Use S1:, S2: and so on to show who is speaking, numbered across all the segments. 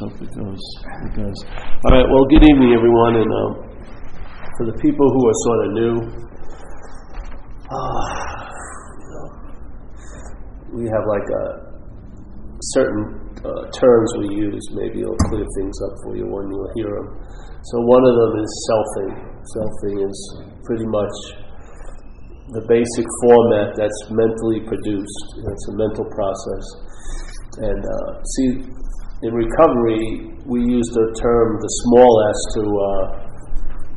S1: hope it goes. It goes. All right. Well, good evening, everyone, and um, for the people who are sort of new, uh, we have like a certain uh, terms we use. Maybe it'll clear things up for you when you hear them. So one of them is selfing. Selfing is pretty much the basic format that's mentally produced. It's a mental process. And uh, see, in recovery, we use the term the small s to uh,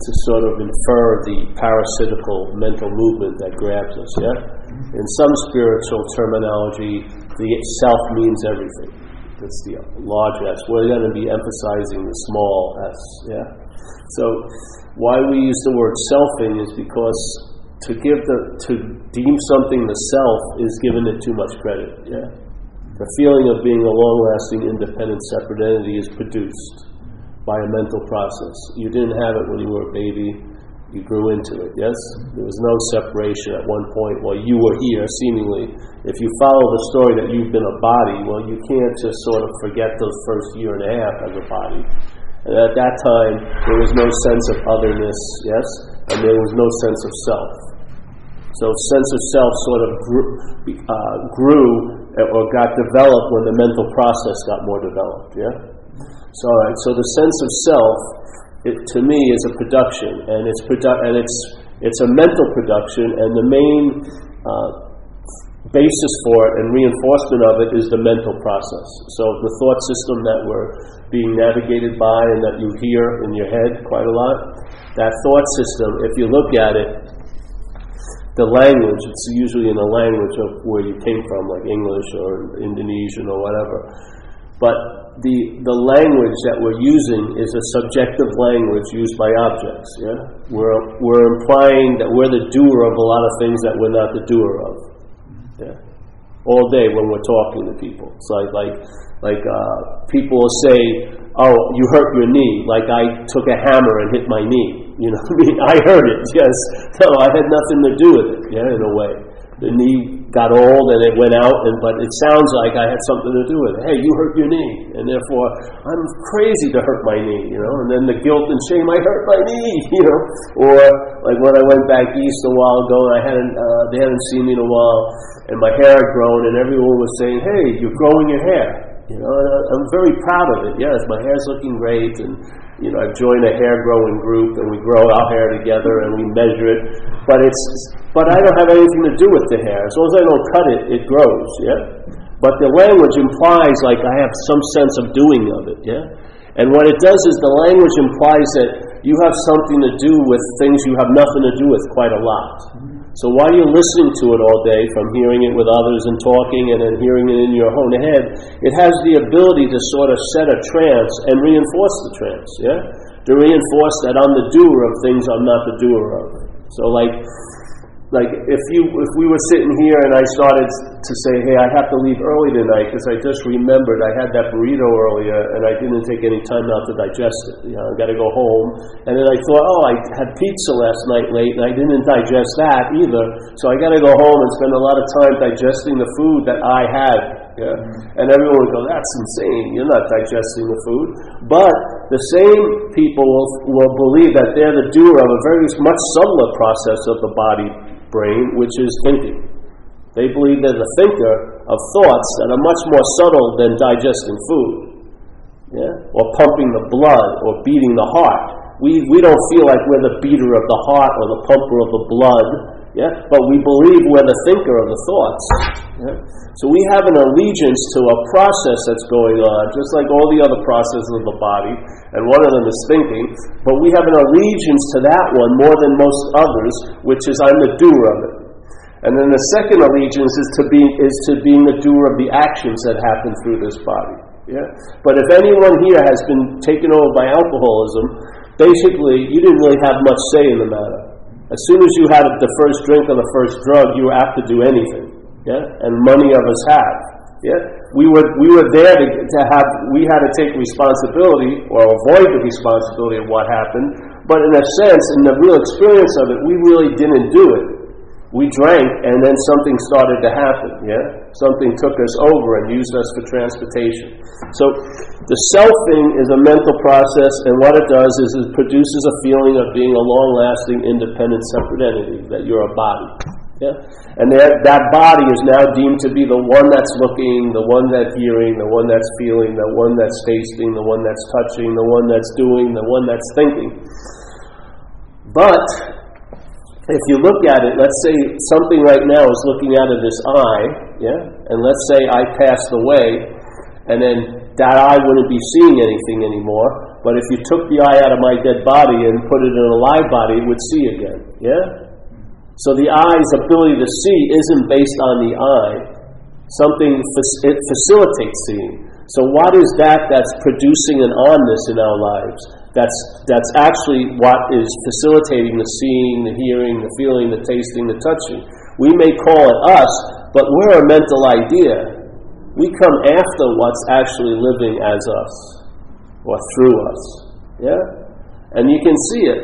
S1: to sort of infer the parasitical mental movement that grabs us. Yeah. In some spiritual terminology, the self means everything. That's the large S. We're going to be emphasizing the small s. Yeah. So why we use the word selfing is because to give the to deem something the self is giving it too much credit. Yeah. The feeling of being a long-lasting, independent, separate entity is produced by a mental process. You didn't have it when you were a baby. You grew into it. Yes, there was no separation at one point while you were here. Seemingly, if you follow the story that you've been a body, well, you can't just sort of forget those first year and a half as a body. And at that time, there was no sense of otherness. Yes, and there was no sense of self. So sense of self sort of grew, uh, grew or got developed when the mental process got more developed. Yeah. So, right, so the sense of self, it, to me, is a production, and it's produ- and it's it's a mental production, and the main uh, basis for it and reinforcement of it is the mental process. So the thought system that we're being navigated by and that you hear in your head quite a lot, that thought system, if you look at it, the language, it's usually in the language of where you came from, like English or Indonesian or whatever. But the, the language that we're using is a subjective language used by objects. Yeah? We're, we're implying that we're the doer of a lot of things that we're not the doer of. Yeah? All day when we're talking to people. It's like, like, like uh, people will say, oh, you hurt your knee, like I took a hammer and hit my knee. You know, I mean, I heard it. Yes, no, I had nothing to do with it. Yeah, in a way, the knee got old and it went out, and but it sounds like I had something to do with it. Hey, you hurt your knee, and therefore I'm crazy to hurt my knee. You know, and then the guilt and shame, I hurt my knee. You know, or like when I went back east a while ago, and I hadn't, uh, they hadn't seen me in a while, and my hair had grown, and everyone was saying, "Hey, you're growing your hair." You know, and I'm very proud of it. Yes, my hair's looking great, and you know, I've joined a hair growing group, and we grow our hair together, and we measure it. But it's, but I don't have anything to do with the hair. As long as I don't cut it, it grows. Yeah. But the language implies like I have some sense of doing of it. Yeah. And what it does is the language implies that you have something to do with things you have nothing to do with quite a lot. So while you're listening to it all day, from hearing it with others and talking and then hearing it in your own head, it has the ability to sort of set a trance and reinforce the trance, yeah? To reinforce that I'm the doer of things I'm not the doer of. So like like if you if we were sitting here and I started to say, hey, I have to leave early tonight because I just remembered I had that burrito earlier and I didn't take any time out to digest it. You know, I got to go home. And then I thought, oh, I had pizza last night late and I didn't digest that either. So I got to go home and spend a lot of time digesting the food that I had. Yeah? And everyone would go, that's insane. You're not digesting the food. But the same people will, will believe that they're the doer of a very much subtler process of the body brain, which is thinking. They believe they're the thinker of thoughts that are much more subtle than digesting food, yeah? or pumping the blood, or beating the heart. We, we don't feel like we're the beater of the heart or the pumper of the blood, yeah? but we believe we're the thinker of the thoughts. Yeah? So we have an allegiance to a process that's going on, just like all the other processes of the body, and one of them is thinking, but we have an allegiance to that one more than most others, which is I'm the doer of it. And then the second allegiance is to be is to being the doer of the actions that happen through this body. Yeah? But if anyone here has been taken over by alcoholism, basically you didn't really have much say in the matter. As soon as you had the first drink or the first drug, you were apt to do anything. Yeah? And many of us have. Yeah? We were, we were there to, to have, we had to take responsibility or avoid the responsibility of what happened. But in a sense, in the real experience of it, we really didn't do it. We drank and then something started to happen. Yeah? Something took us over and used us for transportation. So the selfing is a mental process, and what it does is it produces a feeling of being a long lasting, independent, separate entity, that you're a body. Yeah? And that, that body is now deemed to be the one that's looking, the one that's hearing, the one that's feeling, the one that's tasting, the one that's touching, the one that's doing, the one that's thinking. But if you look at it, let's say something right now is looking out of this eye, yeah, and let's say I passed away, and then that eye wouldn't be seeing anything anymore. But if you took the eye out of my dead body and put it in a live body, it would see again, yeah. So the eye's ability to see isn't based on the eye. Something it facilitates seeing. So what is that that's producing an onness in our lives? That's, that's actually what is facilitating the seeing, the hearing, the feeling, the tasting, the touching. We may call it us, but we're a mental idea. We come after what's actually living as us, or through us. Yeah? And you can see it.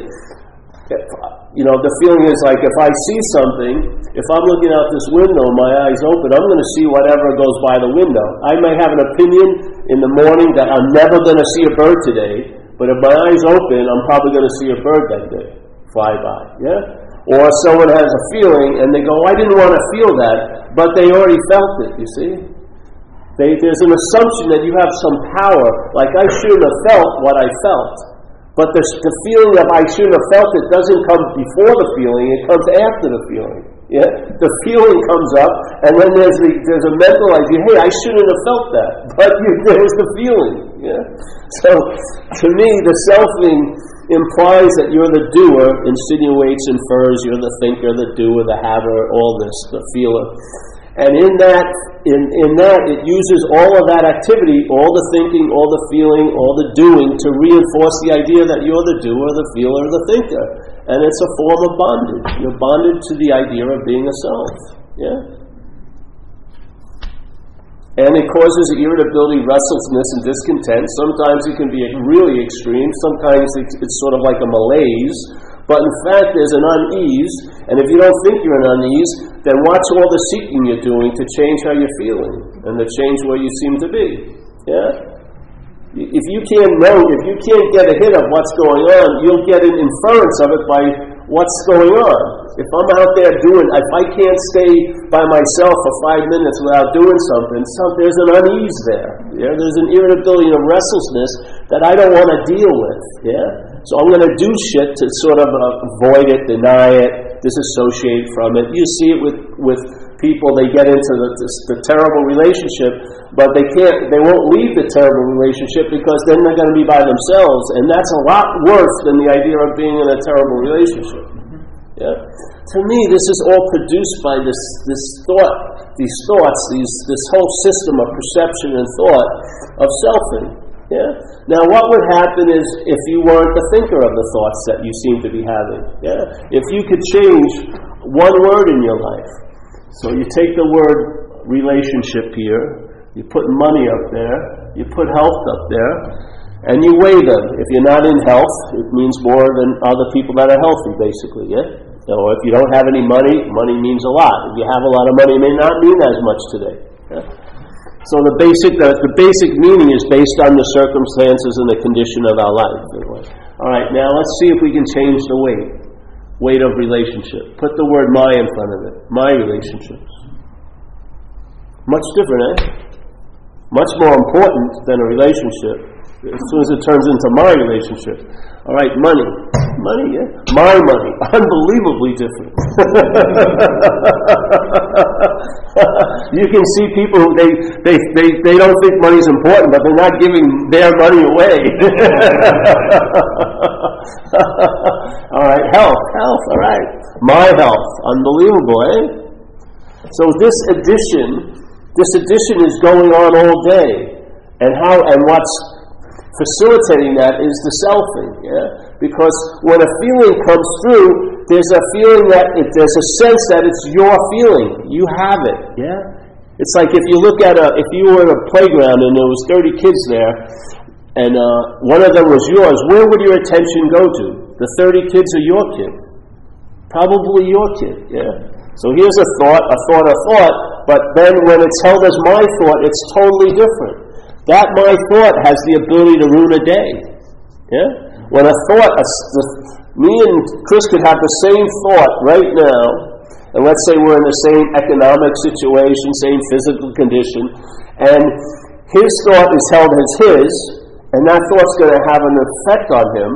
S1: You know, the feeling is like if I see something, if I'm looking out this window, my eyes open, I'm going to see whatever goes by the window. I may have an opinion in the morning that I'm never going to see a bird today, but if my eyes open, I'm probably going to see a bird that day fly by. Yeah? Or someone has a feeling and they go, I didn't want to feel that, but they already felt it, you see? They, there's an assumption that you have some power, like I shouldn't have felt what I felt. But the, the feeling of I shouldn't have felt it doesn't come before the feeling, it comes after the feeling. Yeah? The feeling comes up, and then there's, the, there's a mental idea, hey, I shouldn't have felt that. But you, there's the feeling. Yeah? So, to me, the selfing implies that you're the doer, insinuates, infers, you're the thinker, the doer, the haver, all this, the feeler. And in that, in, in that, it uses all of that activity, all the thinking, all the feeling, all the doing, to reinforce the idea that you're the doer, the feeler, the thinker. And it's a form of bondage. You're bonded to the idea of being a self. Yeah? And it causes irritability, restlessness, and discontent. Sometimes it can be really extreme. Sometimes it's sort of like a malaise. But in fact, there's an unease. And if you don't think you're an unease, then watch all the seeking you're doing to change how you're feeling and to change where you seem to be. Yeah? If you can't know, if you can't get a hit of what's going on, you'll get an inference of it by what's going on. If I'm out there doing, if I can't stay by myself for five minutes without doing something, some, there's an unease there. Yeah? There's an irritability and a restlessness that I don't want to deal with. Yeah? So I'm going to do shit to sort of uh, avoid it, deny it, disassociate from it. You see it with, with people, they get into the, the, the terrible relationship, but they can't, they won't leave the terrible relationship because then they're going to be by themselves, and that's a lot worse than the idea of being in a terrible relationship. Mm-hmm. Yeah? To me, this is all produced by this, this thought, these thoughts, these, this whole system of perception and thought of selfing. Yeah? Now, what would happen is if you weren't the thinker of the thoughts that you seem to be having. Yeah? If you could change one word in your life. So you take the word relationship here, you put money up there, you put health up there, and you weigh them. If you're not in health, it means more than other people that are healthy, basically, yeah? Or if you don't have any money, money means a lot. If you have a lot of money, it may not mean as much today. Yeah? So the basic, the, the basic meaning is based on the circumstances and the condition of our life. All right, now let's see if we can change the weight. Weight of relationship. Put the word my in front of it. My relationships. Much different, eh? Much more important than a relationship as soon as it turns into my relationship. All right, money. Money, yeah? My money. Unbelievably different. you can see people who they, they, they, they don't think money's important, but they're not giving their money away. all right, health, health, all right. My health. Unbelievable, eh? So this addition, this addition is going on all day. And how and what's facilitating that is the selfing. Yeah? Because when a feeling comes through, there's a feeling that it, there's a sense that it's your feeling. You have it. Yeah? It's like if you look at a, if you were in a playground and there was 30 kids there, and uh, one of them was yours, where would your attention go to? The 30 kids are your kid. Probably your kid, yeah. So here's a thought, a thought, a thought, but then when it's held as my thought, it's totally different. That my thought has the ability to ruin a day. Yeah? When a thought, a, the, me and Chris could have the same thought right now, and let's say we're in the same economic situation, same physical condition, and his thought is held as his, and that thought's going to have an effect on him,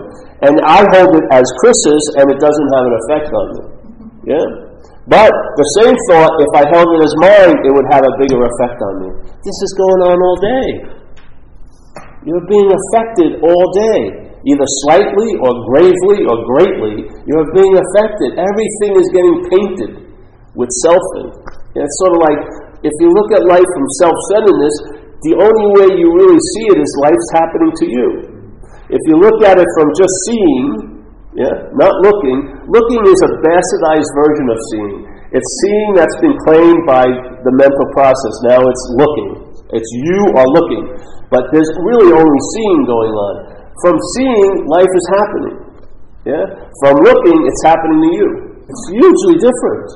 S1: and I hold it as Chris's, and it doesn't have an effect on me. Yeah? But the same thought, if I held it as mine, it would have a bigger effect on me. This is going on all day. You're being affected all day. Either slightly or gravely or greatly, you're being affected. Everything is getting painted with selfing. it's sort of like if you look at life from self centeredness, the only way you really see it is life's happening to you. If you look at it from just seeing, yeah, not looking, looking is a bastardized version of seeing. It's seeing that's been claimed by the mental process. Now it's looking. It's you are looking. But there's really only seeing going on. From seeing, life is happening. Yeah? From looking, it's happening to you. It's hugely different.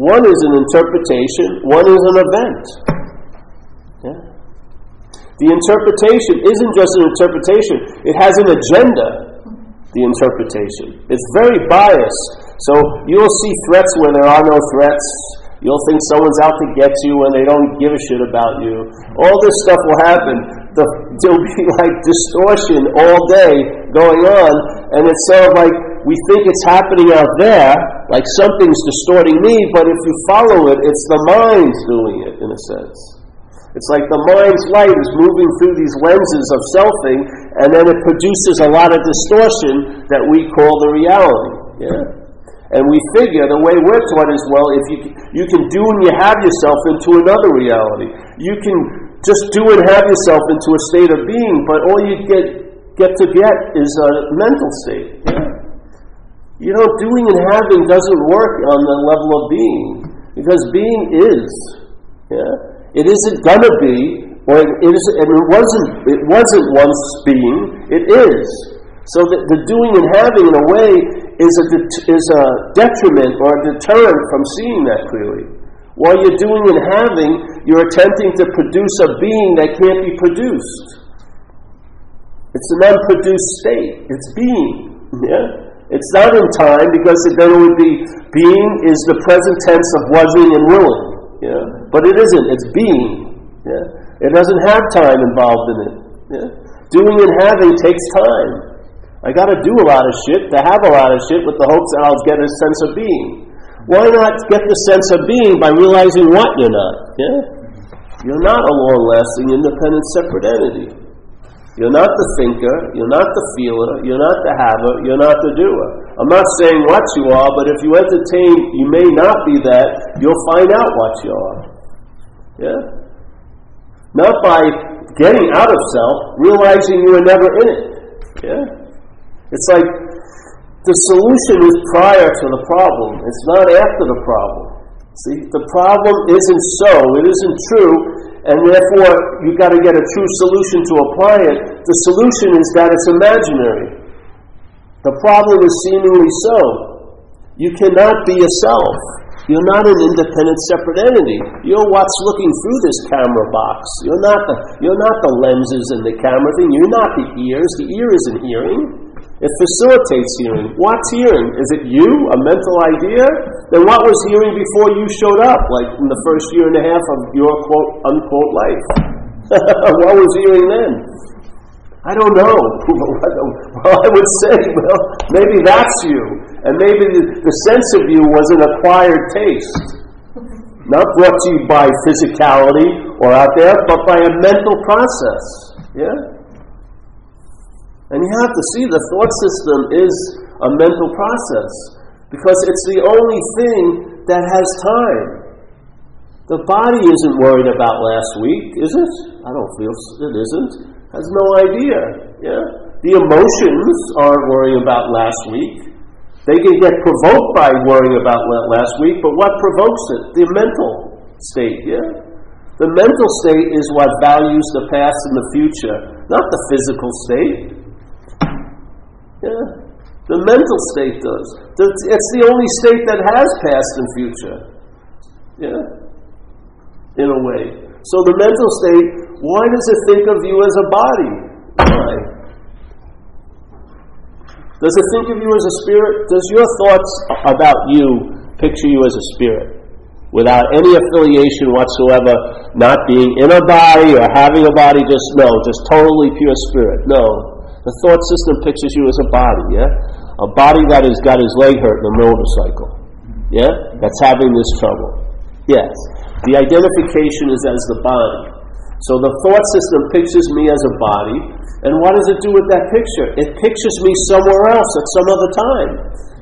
S1: One is an interpretation, one is an event. The interpretation isn't just an interpretation, it has an agenda, the interpretation. It's very biased. So you'll see threats where there are no threats. You'll think someone's out to get you when they don't give a shit about you. All this stuff will happen. The, there'll be like distortion all day going on, and it's sort of like we think it's happening out there, like something's distorting me, but if you follow it, it's the mind's doing it, in a sense. It's like the mind's light is moving through these lenses of selfing, and then it produces a lot of distortion that we call the reality. Yeah? And we figure the way we're taught is well, if you you can do and you have yourself into another reality, you can just do and have yourself into a state of being, but all you get get to get is a mental state. You know, doing and having doesn't work on the level of being because being is. Yeah. It isn't gonna be, or it, is, and it wasn't. It wasn't once being. It is. So the, the doing and having, in a way, is a is a detriment or a deterrent from seeing that clearly. While you're doing and having, you're attempting to produce a being that can't be produced. It's an unproduced state. It's being. Yeah. It's not in time because then it would be being is the present tense of wasing and willing. Yeah? But it isn't, it's being. Yeah? It doesn't have time involved in it. Yeah? Doing and having takes time. I got to do a lot of shit to have a lot of shit with the hopes that I'll get a sense of being. Why not get the sense of being by realizing what you're not? Yeah? You're not a long lasting, independent, separate entity. You're not the thinker, you're not the feeler, you're not the haver, you're not the doer. I'm not saying what you are, but if you entertain, you may not be that, you'll find out what you are. Yeah? Not by getting out of self, realizing you were never in it. Yeah? It's like the solution is prior to the problem, it's not after the problem. See, the problem isn't so, it isn't true, and therefore you've got to get a true solution to apply it. The solution is that it's imaginary. The problem is seemingly so. You cannot be yourself. You're not an independent, separate entity. You're what's looking through this camera box. You're not the, you're not the lenses and the camera thing. You're not the ears. The ear isn't hearing. It facilitates hearing. What's hearing? Is it you, a mental idea? Then what was hearing before you showed up, like in the first year and a half of your quote unquote life? what was hearing then? I don't know. well, I would say, well, maybe that's you. And maybe the, sense of you was an acquired taste. Not brought to you by physicality or out there, but by a mental process. Yeah? And you have to see the thought system is a mental process because it's the only thing that has time. The body isn't worried about last week, is it? I don't feel it isn't has no idea. Yeah? The emotions aren't worrying about last week. They can get provoked by worrying about last week, but what provokes it? The mental state, yeah? The mental state is what values the past and the future, not the physical state. Yeah? The mental state does. It's the only state that has past and future. Yeah? in a way. So the mental state, why does it think of you as a body? Why? Does it think of you as a spirit? Does your thoughts about you picture you as a spirit? Without any affiliation whatsoever, not being in a body or having a body, just no, just totally pure spirit. No. The thought system pictures you as a body, yeah? A body that has got his leg hurt in a motorcycle. Yeah? That's having this trouble. Yes. The identification is as the body. So the thought system pictures me as a body, and what does it do with that picture? It pictures me somewhere else at some other time.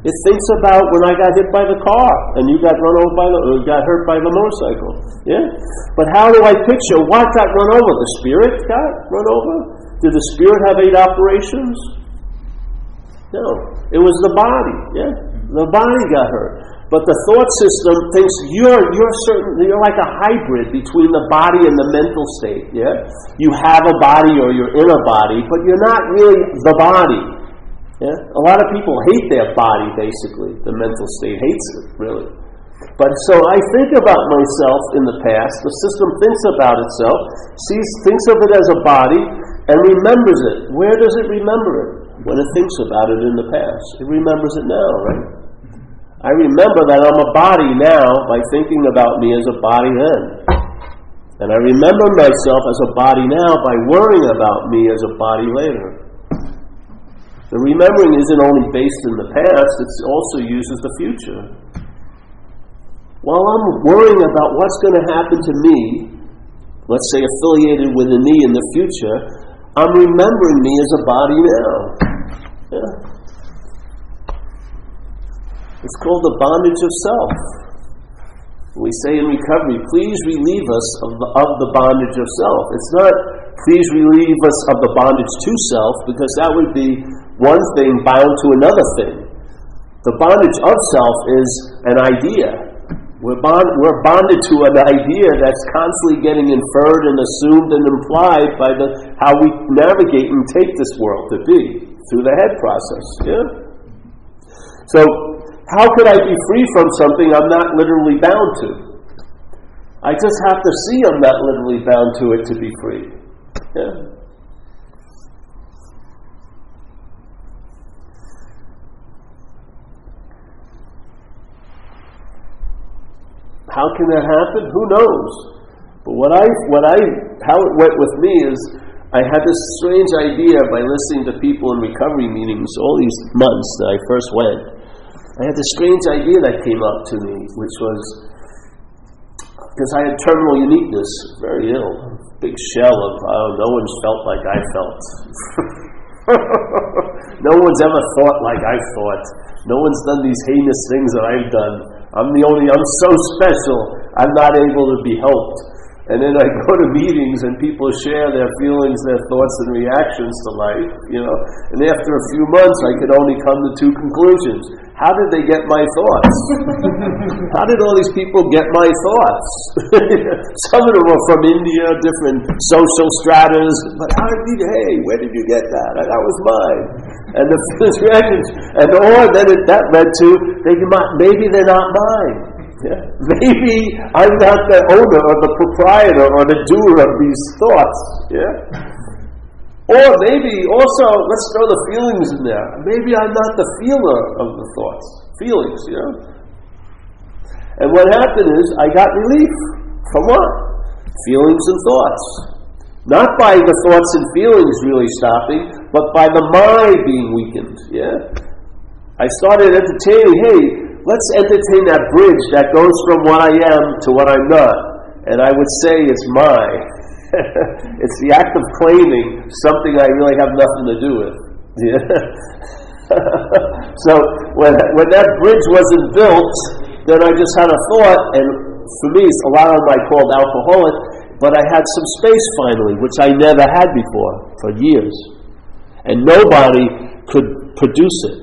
S1: It thinks about when I got hit by the car and you got run over by the, or got hurt by the motorcycle. Yeah? But how do I picture what got run over? The spirit got run over? Did the spirit have eight operations? No. It was the body. Yeah? The body got hurt. But the thought system thinks you're you're certain you're like a hybrid between the body and the mental state. Yeah, you have a body or you're in a body, but you're not really the body. Yeah? A lot of people hate their body, basically. The mental state hates it, really. But so I think about myself in the past. The system thinks about itself, sees, thinks of it as a body, and remembers it. Where does it remember it? When it thinks about it in the past. It remembers it now, right? I remember that I'm a body now by thinking about me as a body then. And I remember myself as a body now by worrying about me as a body later. The remembering isn't only based in the past, it also uses the future. While I'm worrying about what's going to happen to me, let's say affiliated with a knee in the future, I'm remembering me as a body now. Yeah. It's called the bondage of self. We say in recovery, please relieve us of the, of the bondage of self. It's not please relieve us of the bondage to self, because that would be one thing bound to another thing. The bondage of self is an idea. We're, bond, we're bonded to an idea that's constantly getting inferred and assumed and implied by the, how we navigate and take this world to be through the head process. Yeah? So, how could I be free from something I'm not literally bound to? I just have to see I'm not literally bound to it to be free. Yeah? How can that happen? Who knows? But what I, what I, how it went with me is I had this strange idea by listening to people in recovery meetings all these months that I first went. I had this strange idea that came up to me, which was because I had terminal uniqueness, very ill, big shell of oh, no one's felt like I felt. no one's ever thought like I've thought. No one's done these heinous things that I've done. I'm the only, I'm so special, I'm not able to be helped. And then I go to meetings and people share their feelings, their thoughts, and reactions to life, you know. And after a few months, I could only come to two conclusions. How did they get my thoughts? How did all these people get my thoughts? Some of them were from India, different social stratas. But how did you, hey, where did you get that? That was mine. And the reactions, and or then it, that led to, they might, maybe they're not mine. Yeah? Maybe I'm not the owner or the proprietor or the doer of these thoughts. Yeah? Or maybe also, let's throw the feelings in there. Maybe I'm not the feeler of the thoughts. Feelings, you know? And what happened is I got relief. From what? Feelings and thoughts. Not by the thoughts and feelings really stopping, but by the mind being weakened. Yeah? I started entertaining, hey, let's entertain that bridge that goes from what I am to what I'm not. And I would say it's mine. it's the act of claiming something I really have nothing to do with. so when, when that bridge wasn't built, then I just had a thought, and for me, a lot of them I called alcoholic, but I had some space finally, which I never had before for years. And nobody could produce it.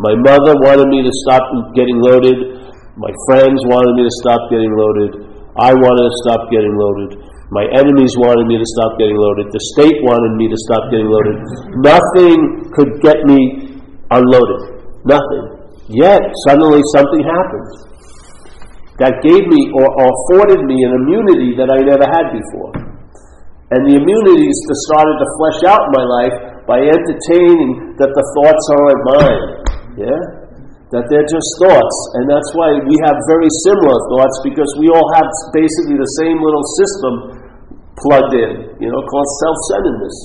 S1: My mother wanted me to stop getting loaded. My friends wanted me to stop getting loaded. I wanted to stop getting loaded. My enemies wanted me to stop getting loaded. The state wanted me to stop getting loaded. Nothing could get me unloaded. Nothing. Yet, suddenly something happened. that gave me or afforded me an immunity that I never had before. And the immunities that started to flesh out my life by entertaining that the thoughts aren't mine. Yeah? That they're just thoughts. And that's why we have very similar thoughts because we all have basically the same little system plugged in, you know, called self centeredness.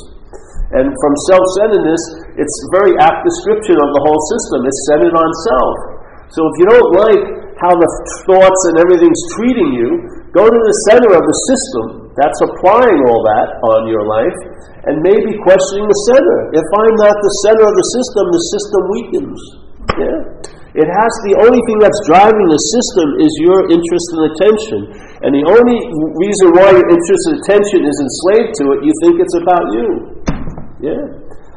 S1: And from self centeredness, it's a very apt description of the whole system. It's centered on self. So if you don't like how the thoughts and everything's treating you, go to the center of the system that's applying all that on your life and maybe questioning the center. If I'm not the center of the system, the system weakens. Yeah? It has the only thing that's driving the system is your interest and attention. And the only reason why your interest and attention is enslaved to it, you think it's about you. Yeah?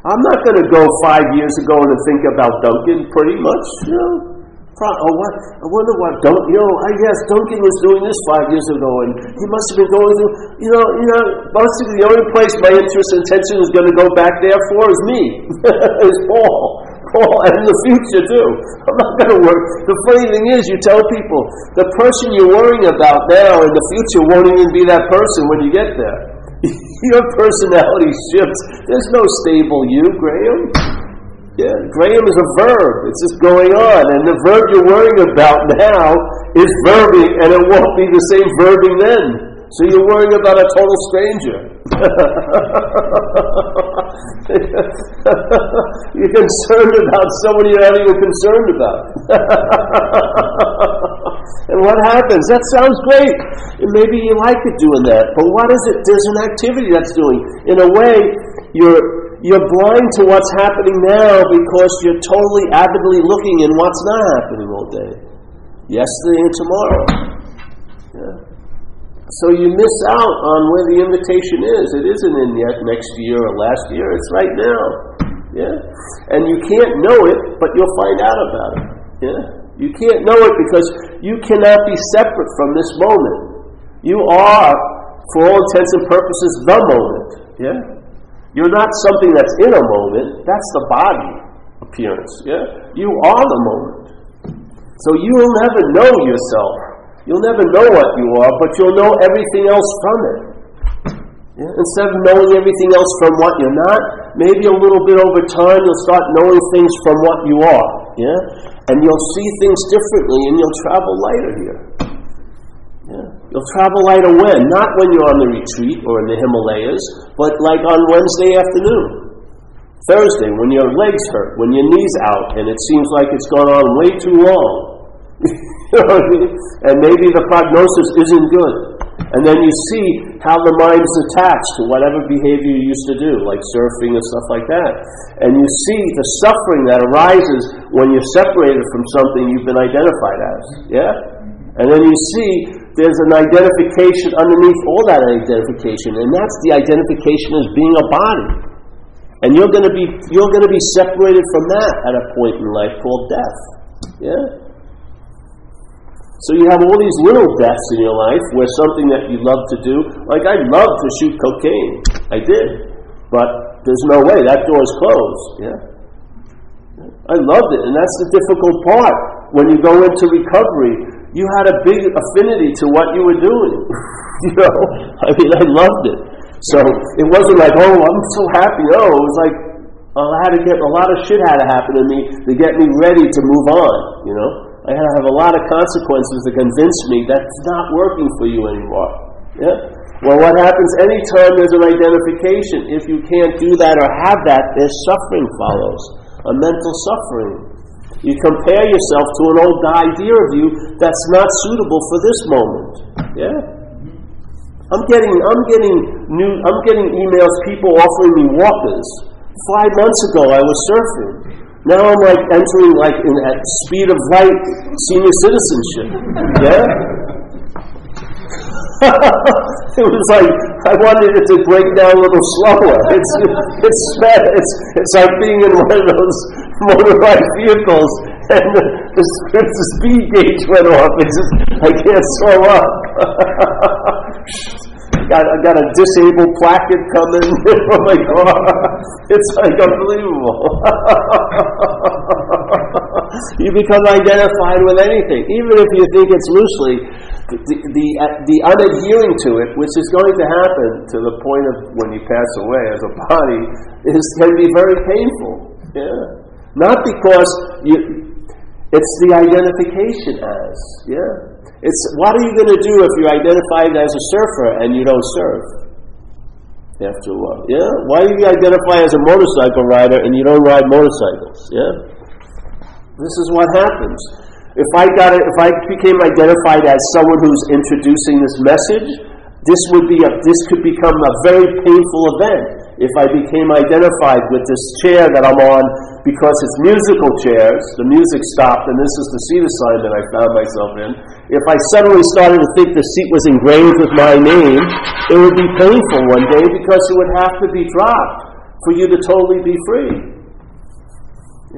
S1: I'm not going to go five years ago and think about Duncan pretty much. You know? Oh, what? I wonder what don't you know? I guess Duncan was doing this five years ago, and he must have been going through. You know, you know. Basically, the only place my interest and attention is going to go back there for is me, is Paul. And in the future too. I'm not going to work. The funny thing is, you tell people the person you're worrying about now in the future won't even be that person when you get there. Your personality shifts. There's no stable you, Graham. Yeah, Graham is a verb. It's just going on. And the verb you're worrying about now is verbing, and it won't be the same verbing then. So you're worrying about a total stranger. you're concerned about somebody you're not even concerned about. and what happens? That sounds great. Maybe you like it doing that. But what is it? There's an activity that's doing. In a way, you're you're blind to what's happening now because you're totally avidly looking in what's not happening all day. Yesterday and tomorrow. Yeah. So you miss out on where the invitation is. It isn't in yet next year or last year, it's right now. Yeah? And you can't know it, but you'll find out about it. Yeah? You can't know it because you cannot be separate from this moment. You are, for all intents and purposes, the moment. Yeah? You're not something that's in a moment, that's the body appearance. Yeah? You are the moment. So you'll never know yourself. You'll never know what you are, but you'll know everything else from it. Yeah? Instead of knowing everything else from what you're not, maybe a little bit over time you'll start knowing things from what you are. Yeah? And you'll see things differently and you'll travel lighter here. Yeah? You'll travel lighter when? Not when you're on the retreat or in the Himalayas, but like on Wednesday afternoon. Thursday, when your legs hurt, when your knee's out, and it seems like it's gone on way too long. And maybe the prognosis isn't good. And then you see how the mind is attached to whatever behavior you used to do, like surfing and stuff like that. And you see the suffering that arises when you're separated from something you've been identified as. Yeah? And then you see there's an identification underneath all that identification, and that's the identification as being a body. And you're going to be you're going to be separated from that at a point in life called death. Yeah. So you have all these little deaths in your life where something that you love to do, like I love to shoot cocaine, I did, but there's no way that door is closed. Yeah. I loved it, and that's the difficult part when you go into recovery you had a big affinity to what you were doing. you know, I mean, I loved it. So it wasn't like, oh, I'm so happy. No, it was like oh, I had to get a lot of shit had to happen to me to get me ready to move on. You know, I have a lot of consequences to convince me that's not working for you anymore. Yeah. Well, what happens anytime there's an identification? If you can't do that or have that, there's suffering follows, a mental suffering. You compare yourself to an old idea of you that's not suitable for this moment. Yeah? I'm getting I'm getting new I'm getting emails people offering me walkers. Five months ago I was surfing. Now I'm like entering like in at speed of light senior citizenship. Yeah? it was like I wanted it to break down a little slower. It's it's it's it's like being in one of those motorized vehicles and the, the, the speed gauge went off. It's just I can't slow up. got, I got a disabled placard coming from my car. It's like unbelievable. you become identified with anything, even if you think it's loosely. The, the, uh, the unadhering to it, which is going to happen to the point of when you pass away as a body, is can be very painful. Yeah, not because you. It's the identification as. Yeah, it's what are you going to do if you're identified as a surfer and you don't surf? after a while. Yeah? Why do you identify as a motorcycle rider and you don't ride motorcycles? Yeah? This is what happens. If I got it, if I became identified as someone who's introducing this message, this would be a, this could become a very painful event if I became identified with this chair that I'm on because it's musical chairs, the music stopped, and this is the seat assignment I found myself in. If I suddenly started to think the seat was engraved with my name, it would be painful one day because it would have to be dropped for you to totally be free.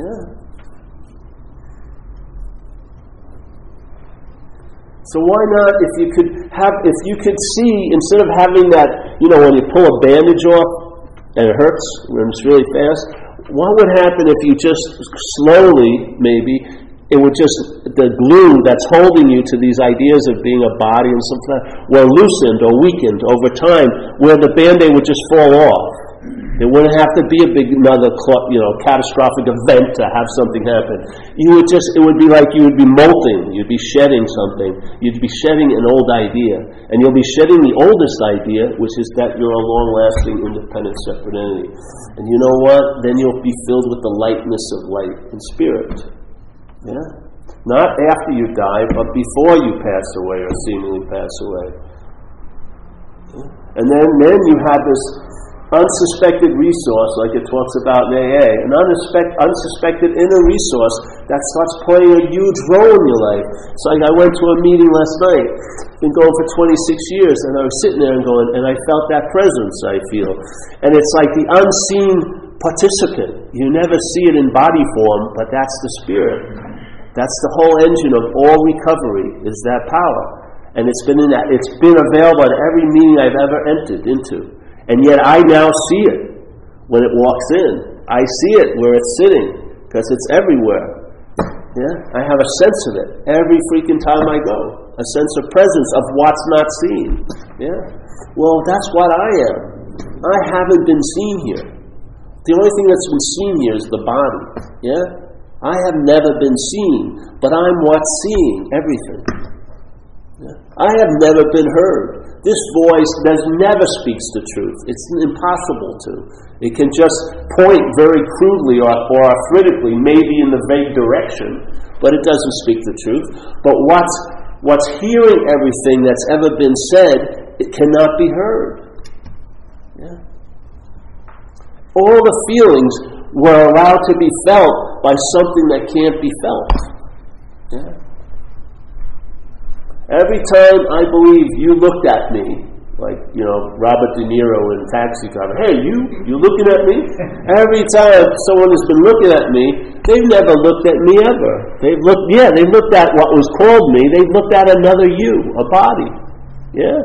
S1: Yeah. So why not if you could have if you could see instead of having that you know when you pull a bandage off and it hurts when it's really fast. What would happen if you just slowly, maybe, it would just, the glue that's holding you to these ideas of being a body and something were loosened or weakened over time, where the band aid would just fall off. It wouldn't have to be a big, another, you know, catastrophic event to have something happen. You would just, it would be like you would be molting. You'd be shedding something. You'd be shedding an old idea. And you'll be shedding the oldest idea, which is that you're a long lasting, independent, separate entity. And you know what? Then you'll be filled with the lightness of light and spirit. Yeah? Not after you die, but before you pass away or seemingly pass away. And then, then you have this unsuspected resource, like it talks about in AA, an unsuspect, unsuspected inner resource that starts playing a huge role in your life. It's like I went to a meeting last night, been going for 26 years, and I was sitting there and going, and I felt that presence, I feel. And it's like the unseen participant. You never see it in body form, but that's the spirit. That's the whole engine of all recovery, is that power. And it's been in that, it's been available at every meeting I've ever entered into. And yet I now see it when it walks in. I see it where it's sitting because it's everywhere. Yeah? I have a sense of it every freaking time I go. A sense of presence of what's not seen. Yeah? Well, that's what I am. I haven't been seen here. The only thing that's been seen here is the body. Yeah? I have never been seen, but I'm what's seeing everything. Yeah? I have never been heard. This voice does never speaks the truth. It's impossible to. It can just point very crudely or, or arthritically, maybe in the vague direction, but it doesn't speak the truth. But what's what's hearing everything that's ever been said, it cannot be heard. Yeah. All the feelings were allowed to be felt by something that can't be felt. Yeah. Every time I believe you looked at me, like, you know, Robert De Niro in Taxi Driver, hey, you, you looking at me? Every time someone has been looking at me, they've never looked at me ever. They've looked, yeah, they looked at what was called me, they've looked at another you, a body. Yeah?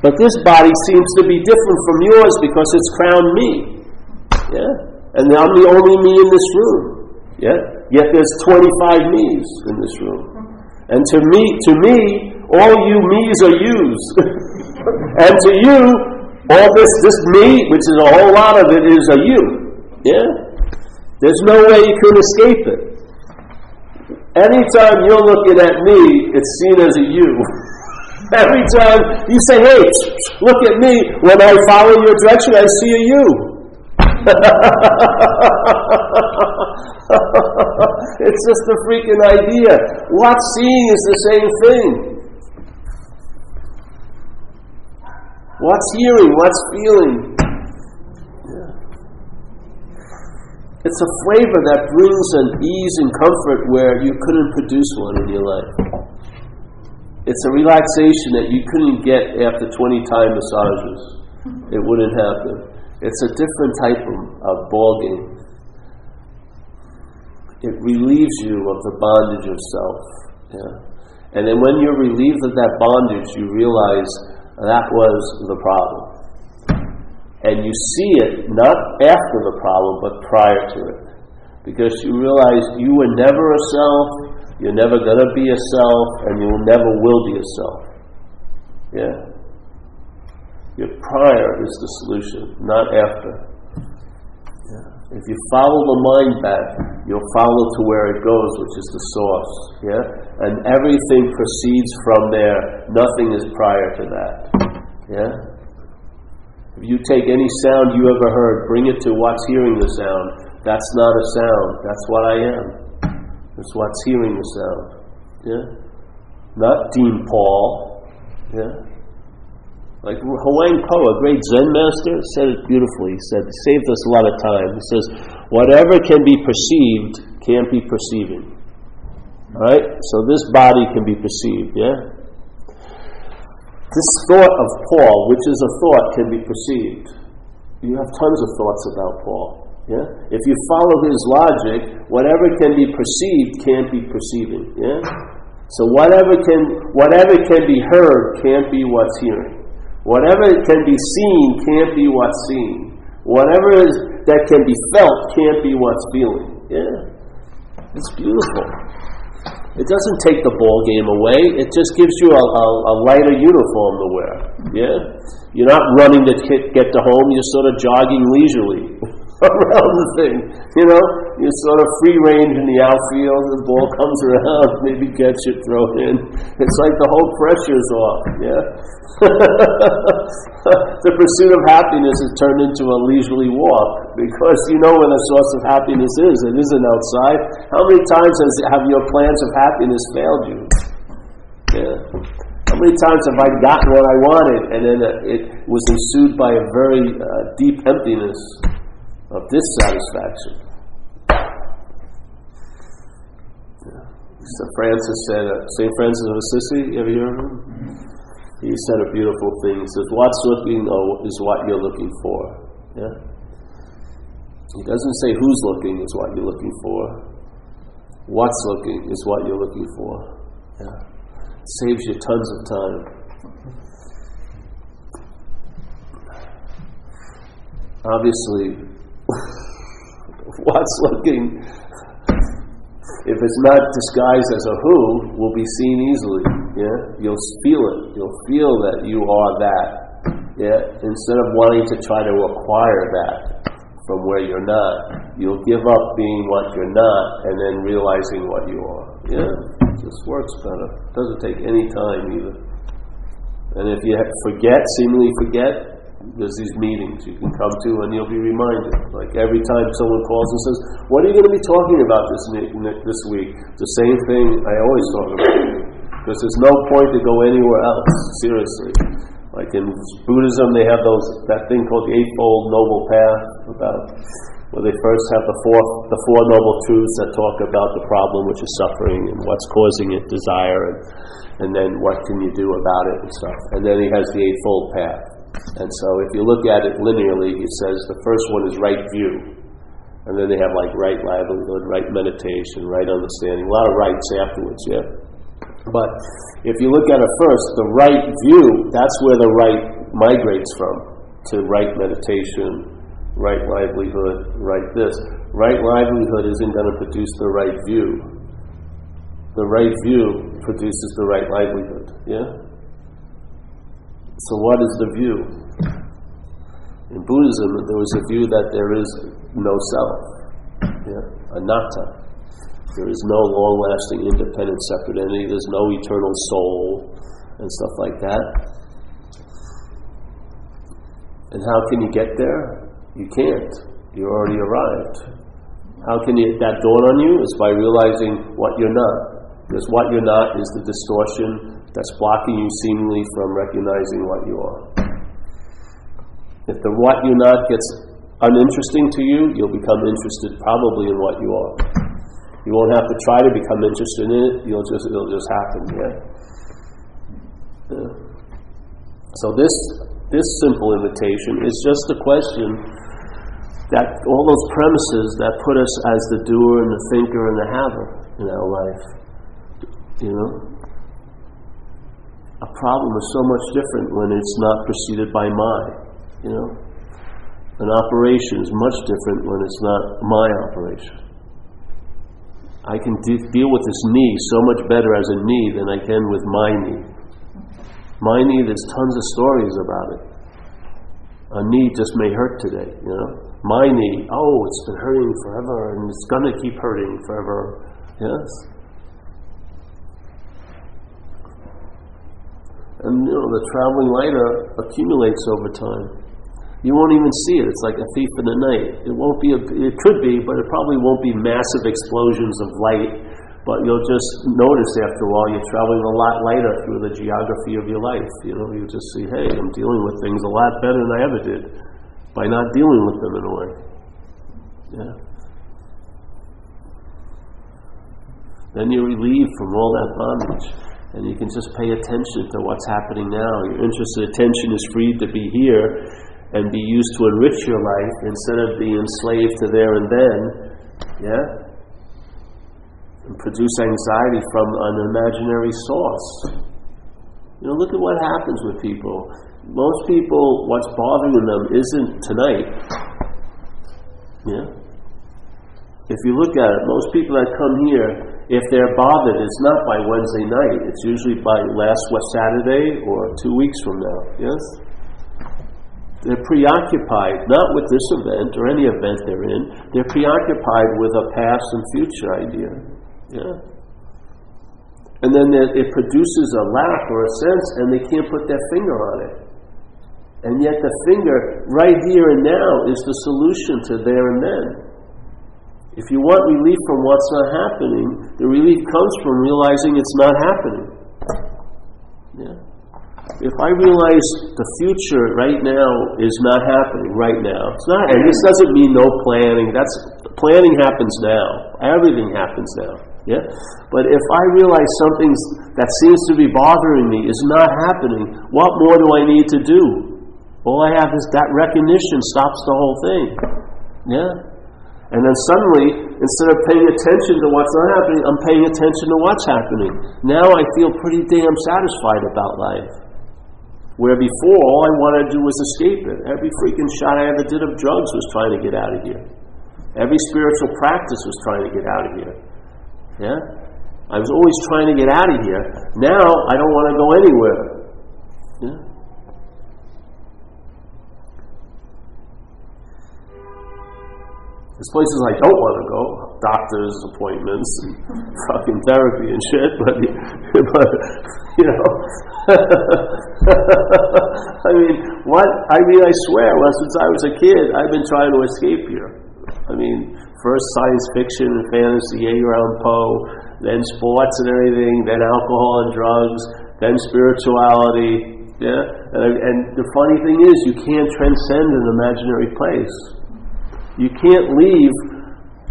S1: But this body seems to be different from yours because it's crowned me. Yeah? And I'm the only me in this room. Yeah? Yet there's 25 me's in this room. And to me, to me, all you me's are yous. and to you, all this, this me, which is a whole lot of it, is a you. Yeah? There's no way you can escape it. Anytime you're looking at me, it's seen as a you. Every time you say, hey, look at me, when I follow your direction, I see a you. it's just a freaking idea. What seeing is the same thing. What's hearing? What's feeling? Yeah. It's a flavor that brings an ease and comfort where you couldn't produce one in your life. It's a relaxation that you couldn't get after 20 time massages. It wouldn't happen. It's a different type of, of ball game. It relieves you of the bondage of self. Yeah. And then when you're relieved of that bondage, you realize that was the problem. And you see it not after the problem, but prior to it. Because you realize you were never a self, you're never going to be a self, and you never will be a self. Yeah? Your prior is the solution, not after. If you follow the mind back, you'll follow to where it goes, which is the source. Yeah? And everything proceeds from there. Nothing is prior to that. Yeah? If you take any sound you ever heard, bring it to what's hearing the sound. That's not a sound. That's what I am. That's what's hearing the sound. Yeah? Not Dean Paul. Yeah? Like Huang Po, a great Zen master, said it beautifully. He said, saved us a lot of time. He says, whatever can be perceived can't be perceiving. All right? So this body can be perceived, yeah? This thought of Paul, which is a thought, can be perceived. You have tons of thoughts about Paul. Yeah? If you follow his logic, whatever can be perceived can't be perceiving. Yeah? So whatever can whatever can be heard can't be what's hearing. Whatever can be seen can't be what's seen. Whatever is, that can be felt can't be what's feeling. Yeah? It's beautiful. It doesn't take the ball game away. It just gives you a, a, a lighter uniform to wear. Yeah, you're not running to get to home. You're sort of jogging leisurely. around the thing. You know, you're sort of free range in the outfield. The ball comes around, maybe catch it, throw it in. It's like the whole pressure's off. Yeah. the pursuit of happiness is turned into a leisurely walk because you know where the source of happiness is. It isn't outside. How many times has, have your plans of happiness failed you? Yeah. How many times have I gotten what I wanted and then it was ensued by a very uh, deep emptiness? Of dissatisfaction. Francis said, uh, St. Francis of Assisi, you ever hear of him? He said a beautiful thing. He says, What's looking is what you're looking for. Yeah? He doesn't say who's looking is what you're looking for. What's looking is what you're looking for. Yeah. Saves you tons of time. Obviously, what's looking, if it's not disguised as a who, will be seen easily. Yeah, you'll feel it. You'll feel that you are that. Yeah, instead of wanting to try to acquire that from where you're not, you'll give up being what you're not and then realizing what you are. Yeah, it just works better. Doesn't take any time either. And if you forget, seemingly forget, there's these meetings you can come to and you'll be reminded. Like every time someone calls and says, What are you going to be talking about this, this week? The same thing I always talk about. Because there's no point to go anywhere else, seriously. Like in Buddhism, they have those that thing called the Eightfold Noble Path, about where they first have the four, the four noble truths that talk about the problem, which is suffering, and what's causing it, desire, and, and then what can you do about it and stuff. And then he has the Eightfold Path. And so if you look at it linearly, he says the first one is right view. And then they have like right livelihood, right meditation, right understanding, a lot of rights afterwards, yeah? But if you look at it first, the right view, that's where the right migrates from to right meditation, right livelihood, right this. Right livelihood isn't going to produce the right view. The right view produces the right livelihood, yeah? So, what is the view? In Buddhism, there was a view that there is no self, yeah? anatta. There is no long lasting, independent, separate entity. There's no eternal soul and stuff like that. And how can you get there? You can't. You already arrived. How can you, that dawn on you? Is by realizing what you're not. Because what you're not is the distortion that's blocking you seemingly from recognizing what you are. If the what you're not gets uninteresting to you, you'll become interested probably in what you are. You won't have to try to become interested in it, you'll just it'll just happen, yeah? yeah. So this this simple invitation is just a question that all those premises that put us as the doer and the thinker and the haver in our life. You know? A problem is so much different when it's not preceded by my. You know, an operation is much different when it's not my operation. I can de- deal with this knee so much better as a knee than I can with my knee. My knee, there's tons of stories about it. A knee just may hurt today, you know. My knee, oh, it's been hurting forever and it's going to keep hurting forever. Yes? And, you know, the traveling lighter accumulates over time. You won't even see it. It's like a thief in the night. It won't be. A, it could be, but it probably won't be massive explosions of light. But you'll just notice after a while you're traveling a lot lighter through the geography of your life. You know, you just see, hey, I'm dealing with things a lot better than I ever did by not dealing with them in a way. Yeah. Then you're relieved from all that bondage. And you can just pay attention to what's happening now. Your interested attention is freed to be here and be used to enrich your life instead of being enslaved to there and then, yeah? And produce anxiety from an imaginary source. You know, look at what happens with people. Most people, what's bothering them isn't tonight. Yeah? If you look at it, most people that come here, if they're bothered, it's not by Wednesday night. It's usually by last what Saturday or two weeks from now. Yes? They're preoccupied, not with this event or any event they're in, they're preoccupied with a past and future idea. Yeah. And then it produces a lack or a sense, and they can't put their finger on it. And yet, the finger, right here and now, is the solution to there and then. If you want relief from what's not happening, the relief comes from realizing it's not happening. Yeah. If I realize the future right now is not happening right now, it's not, and this doesn't mean no planning. That's planning happens now. Everything happens now. Yeah. But if I realize something that seems to be bothering me is not happening, what more do I need to do? All I have is that recognition stops the whole thing. Yeah. And then suddenly, instead of paying attention to what's not happening, I'm paying attention to what's happening. Now I feel pretty damn satisfied about life. Where before, all I wanted to do was escape it. Every freaking shot I ever did of drugs was trying to get out of here. Every spiritual practice was trying to get out of here. Yeah? I was always trying to get out of here. Now, I don't want to go anywhere. Yeah? There's places I don't want to go, doctor's appointments and fucking therapy and shit, but, but you know, I mean, what? I mean, I swear, well, since I was a kid, I've been trying to escape here. I mean, first science fiction and fantasy, Edgar Allan Poe, then sports and everything, then alcohol and drugs, then spirituality. Yeah, and, and the funny thing is, you can't transcend an imaginary place. You can't leave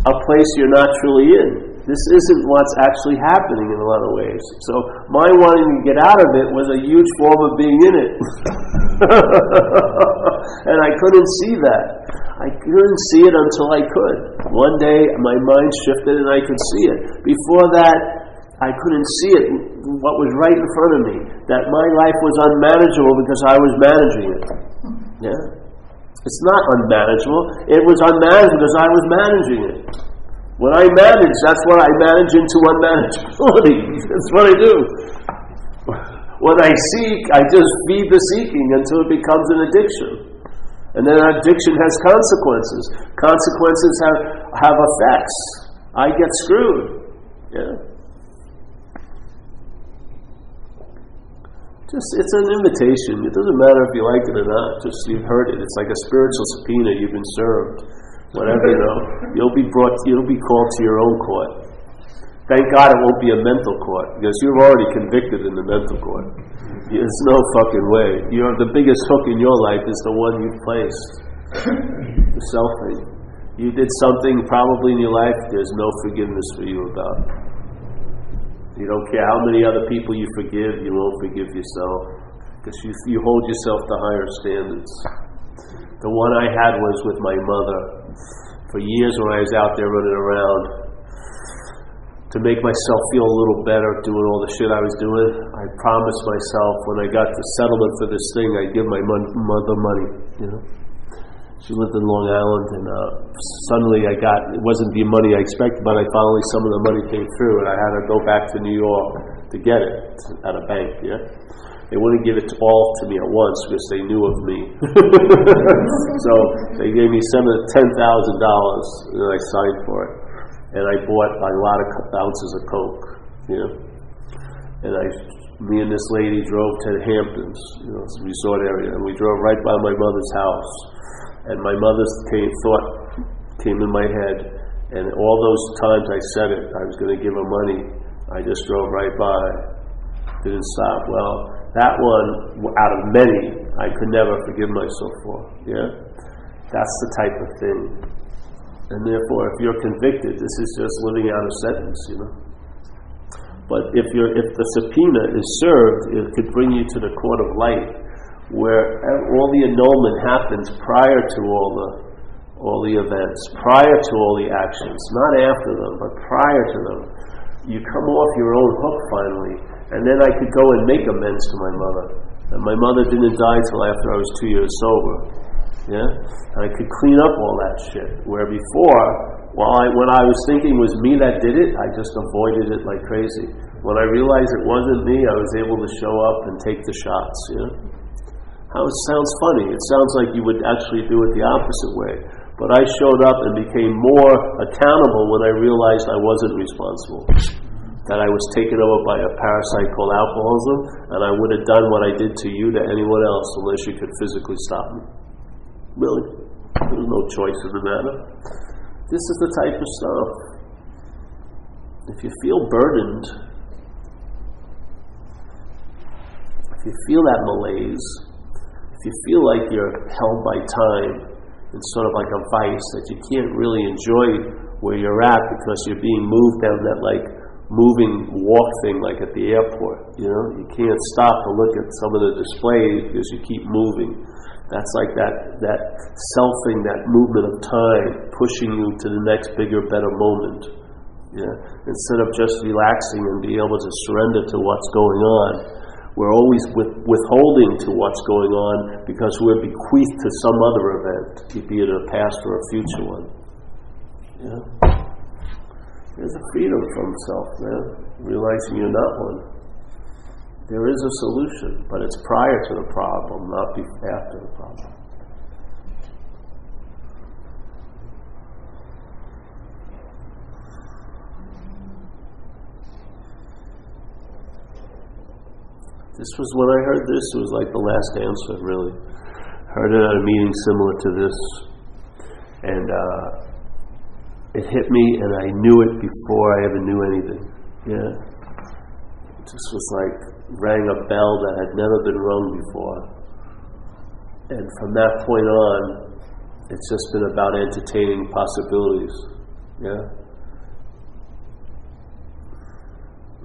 S1: a place you're not truly in. This isn't what's actually happening in a lot of ways. So my wanting to get out of it was a huge form of being in it. and I couldn't see that. I couldn't see it until I could. One day my mind shifted and I could see it. Before that, I couldn't see it, what was right in front of me. That my life was unmanageable because I was managing it. Yeah? It's not unmanageable. It was unmanageable because I was managing it. When I manage, that's what I manage into unmanageability. that's what I do. When I seek, I just feed the seeking until it becomes an addiction. And then addiction has consequences. Consequences have, have effects. I get screwed. Yeah. Just it's an invitation. It doesn't matter if you like it or not. Just you've heard it. It's like a spiritual subpoena. You've been served whatever, you know, you'll be brought, you'll be called to your own court. Thank God it won't be a mental court because you're already convicted in the mental court. There's no fucking way. You're the biggest hook in your life is the one you've placed. The selfing. You did something probably in your life there's no forgiveness for you about. You don't care how many other people you forgive, you won't forgive yourself because you, you hold yourself to higher standards. The one I had was with my mother for years when I was out there running around to make myself feel a little better doing all the shit I was doing. I promised myself when I got the settlement for this thing, I'd give my mother money. You know, She lived in Long Island, and uh, suddenly I got it wasn't the money I expected, but I finally some of the money came through, and I had to go back to New York to get it at a bank. Yeah, they wouldn't give it all to me at once because they knew of me. so they gave me some of the ten thousand dollars, and I signed for it, and I bought a lot of ounces of coke. You know, and I me and this lady drove to the Hamptons, you know, it's a resort area, and we drove right by my mother's house and my mother's thought came in my head, and all those times I said it, I was going to give her money. I just drove right by, didn't stop. Well, that one, out of many, I could never forgive myself for. Yeah, that's the type of thing. And therefore, if you're convicted, this is just living out a sentence, you know. But if you're, if the subpoena is served, it could bring you to the court of light where all the annulment happens prior to all the all the events, prior to all the actions, not after them, but prior to them. You come off your own hook finally, and then I could go and make amends to my mother. And my mother didn't die till after I was two years sober. Yeah, and I could clean up all that shit. Where before, while I, when I was thinking was me that did it, I just avoided it like crazy. When I realized it wasn't me, I was able to show up and take the shots. Yeah. It sounds funny. It sounds like you would actually do it the opposite way. But I showed up and became more accountable when I realized I wasn't responsible. That I was taken over by a parasite called alcoholism, and I would have done what I did to you to anyone else unless you could physically stop me. Really? There's no choice in the matter. This is the type of stuff. If you feel burdened, if you feel that malaise, you feel like you're held by time, it's sort of like a vice that you can't really enjoy where you're at because you're being moved down that like moving walk thing like at the airport. You know, you can't stop to look at some of the displays because you keep moving. That's like that that selfing, that movement of time, pushing you to the next bigger, better moment. Yeah, instead of just relaxing and be able to surrender to what's going on we're always with, withholding to what's going on because we're bequeathed to some other event, be it a past or a future one. Yeah. There's a freedom from self, man. Realizing you're not one. There is a solution, but it's prior to the problem, not after the problem. This was when I heard this, it was like the last answer, really. Heard it at a meeting similar to this. And uh, it hit me, and I knew it before I ever knew anything. Yeah. It just was like, rang a bell that had never been rung before. And from that point on, it's just been about entertaining possibilities. Yeah.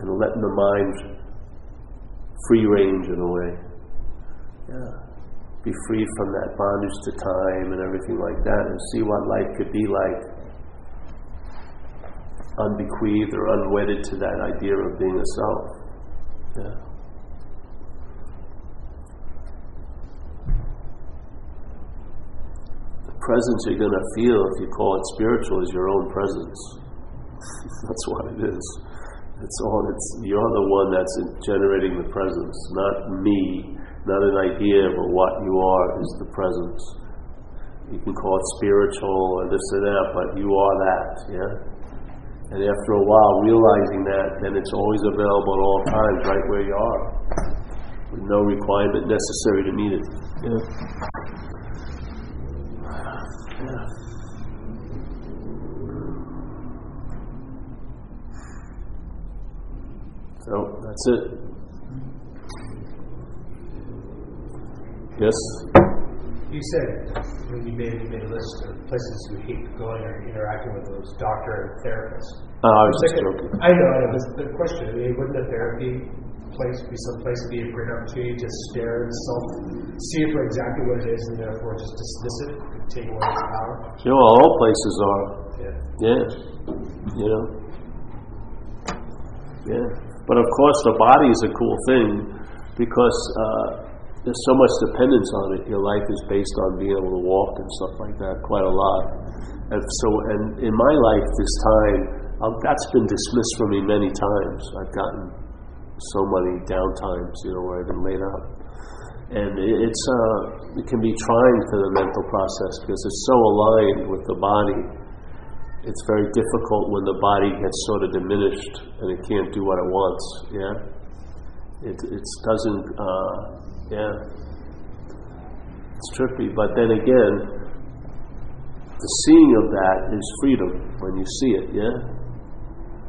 S1: And letting the mind free range in a way. Yeah. Be free from that bondage to time and everything like that and see what life could be like unbequeathed or unwedded to that idea of being a self. Yeah. The presence you're going to feel if you call it spiritual is your own presence. That's what it is. It's all it's you're the one that's generating the presence, not me, not an idea, but what you are is the presence. You can call it spiritual or this or that, but you are that, yeah? And after a while realizing that, then it's always available at all times right where you are. With no requirement necessary to meet it. Yeah. yeah. So that's it. Yes?
S2: You said when you made, you made a list of places you hate going or interacting with those doctor and therapist.
S1: Oh, uh, I was just joking.
S2: I know, I know. The question, I mean, wouldn't a therapy place be some place to be a great opportunity to stare at self, see it for exactly what it is, and therefore just dismiss it, and take away its power?
S1: You know, all places are.
S2: Yeah.
S1: Yeah. You know? Yeah. But of course, the body is a cool thing because uh, there's so much dependence on it. Your life is based on being able to walk and stuff like that, quite a lot. And so, and in my life, this time, um, that's been dismissed from me many times. I've gotten so many downtimes, you know, where I've been laid up, and it's uh, it can be trying for the mental process because it's so aligned with the body. It's very difficult when the body gets sort of diminished and it can't do what it wants. Yeah, it it doesn't. Uh, yeah. It's trippy, but then again, the seeing of that is freedom when you see it, yeah?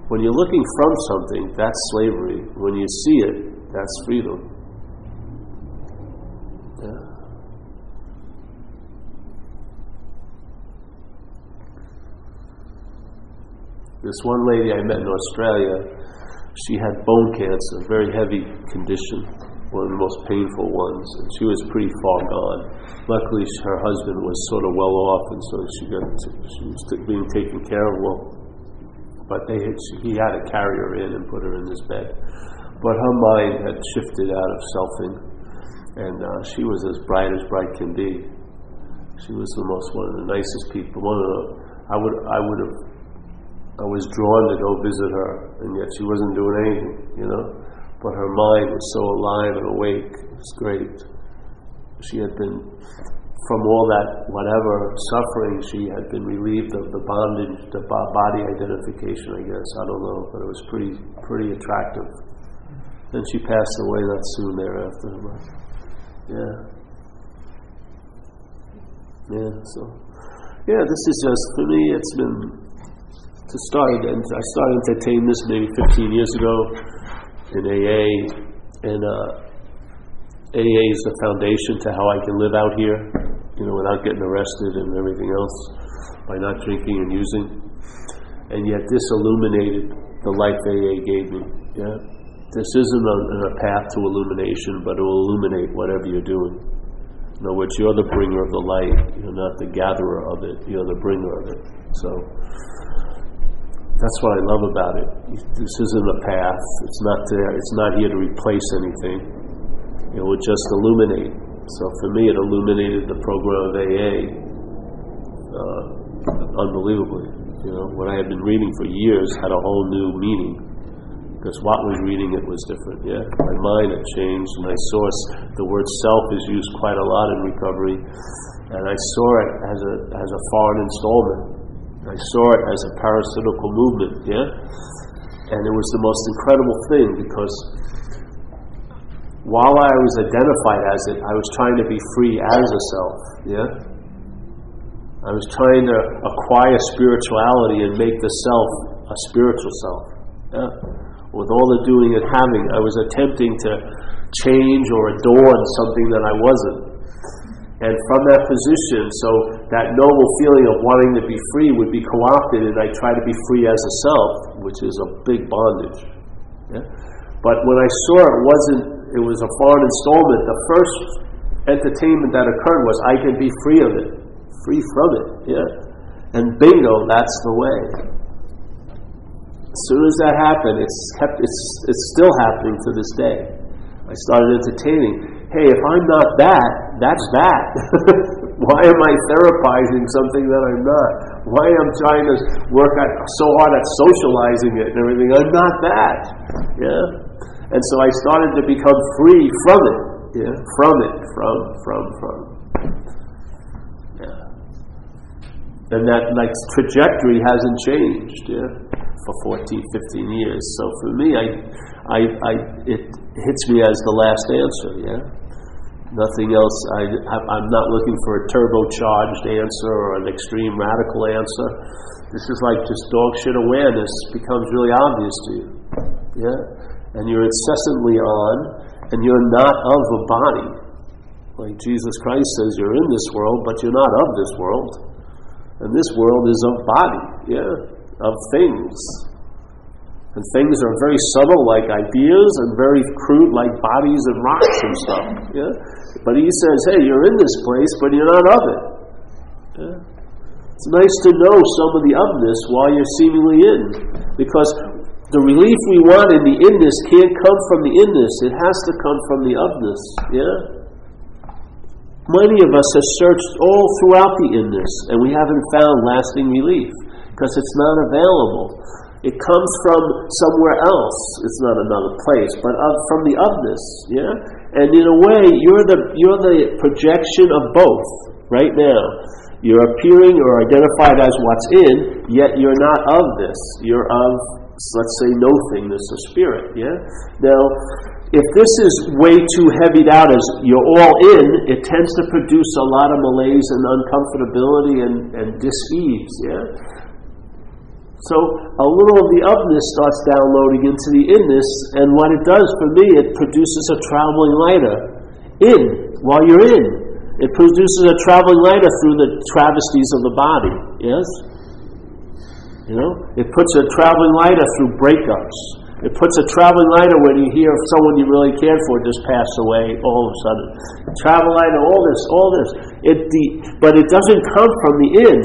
S1: When you're looking from something, that's slavery. When you see it, that's freedom. Yeah. This one lady I met in Australia, she had bone cancer, a very heavy condition one of the most painful ones, and she was pretty far gone. Luckily, her husband was sort of well off, and so she got she was being taken care of well. But they had, she, he had to carry her in and put her in this bed. But her mind had shifted out of selfing, and uh, she was as bright as bright can be. She was the most one of the nicest people. One of the I would I would have I was drawn to go visit her, and yet she wasn't doing anything, you know but her mind was so alive and awake. It was great. She had been, from all that whatever suffering, she had been relieved of the bondage, the body identification. I guess I don't know, but it was pretty pretty attractive. Then she passed away not soon thereafter. But yeah, yeah. So yeah, this is just for me. It's been to start. And I started entertaining this maybe 15 years ago in AA, and uh, AA is the foundation to how I can live out here, you know, without getting arrested and everything else by not drinking and using. And yet, this illuminated the life AA gave me. Yeah, this isn't a, a path to illumination, but it will illuminate whatever you're doing. In other words, you're the bringer of the light. You're not the gatherer of it. You're the bringer of it. So that's what I love about it. This isn't a path. It's not there. It's not here to replace anything. It will just illuminate. So for me, it illuminated the program of AA uh, unbelievably. You know, what I had been reading for years had a whole new meaning because what was reading it was different. Yeah, my mind had changed, I saw the word self is used quite a lot in recovery, and I saw it as a as a foreign installment I saw it as a parasitical movement, yeah? And it was the most incredible thing because while I was identified as it, I was trying to be free as a self, yeah? I was trying to acquire spirituality and make the self a spiritual self, yeah? With all the doing and having, I was attempting to change or adorn something that I wasn't. And from that position, so that noble feeling of wanting to be free would be co opted, and I try to be free as a self, which is a big bondage. Yeah? But when I saw it wasn't, it was a foreign installment, the first entertainment that occurred was I can be free of it, free from it. Yeah? And bingo, that's the way. As soon as that happened, it's, kept, it's, it's still happening to this day. I started entertaining hey, if I'm not that, that's that. Why am I therapizing something that I'm not? Why am I trying to work so hard at socializing it and everything? I'm not that. Yeah? And so I started to become free from it. Yeah? From it. From, from, from. Yeah. And that like trajectory hasn't changed, yeah, for 14, 15 years. So for me, I, I, I, it hits me as the last answer, yeah. Nothing else. I, I'm not looking for a turbocharged answer or an extreme radical answer. This is like just dog shit awareness becomes really obvious to you. Yeah? And you're incessantly on, and you're not of a body. Like Jesus Christ says, you're in this world, but you're not of this world. And this world is of body, yeah, of things. And things are very subtle, like ideas, and very crude, like bodies and rocks and stuff. Yeah? But he says, hey, you're in this place, but you're not of it. Yeah? It's nice to know some of the ofness while you're seemingly in. Because the relief we want in the inness can't come from the inness, it has to come from the ofness. Yeah? many of us have searched all throughout the inness and we haven't found lasting relief because it's not available. It comes from somewhere else. It's not another place, but of, from the otherness. Yeah, and in a way, you're the you're the projection of both right now. You're appearing or identified as what's in, yet you're not of this. You're of, let's say, no thingness or spirit. Yeah. Now, if this is way too heavied out as you're all in, it tends to produce a lot of malaise and uncomfortability and, and dis-ease. Yeah. So a little of the upness starts downloading into the inness, and what it does for me, it produces a traveling lighter in while you're in. It produces a traveling lighter through the travesties of the body. Yes? You know? It puts a traveling lighter through breakups. It puts a traveling lighter when you hear someone you really cared for just pass away all of a sudden. Travel lighter, all this, all this. It the, but it doesn't come from the in.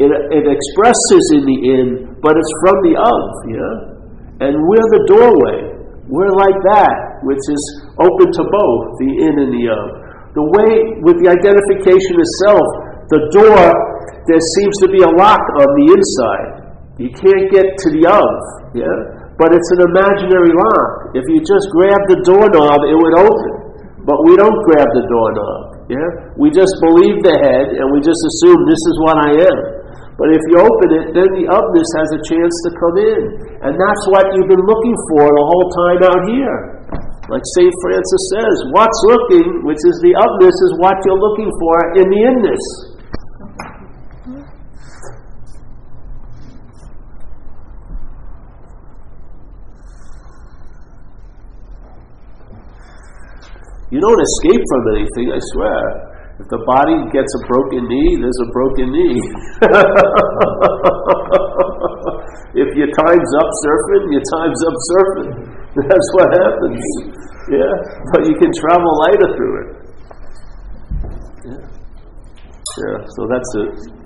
S1: It, it expresses in the in but it's from the of, yeah? And we're the doorway. We're like that, which is open to both, the in and the of. The way, with the identification itself, the door, there seems to be a lock on the inside. You can't get to the of, yeah? But it's an imaginary lock. If you just grab the doorknob, it would open. But we don't grab the doorknob, yeah? We just believe the head and we just assume this is what I am. But if you open it, then the upness has a chance to come in. And that's what you've been looking for the whole time out here. Like St. Francis says, what's looking, which is the upness, is what you're looking for in the inness. You don't escape from anything, I swear. If the body gets a broken knee, there's a broken knee. if your time's up surfing, your time's up surfing. That's what happens. Yeah, but you can travel lighter through it. Yeah. Yeah, so that's it.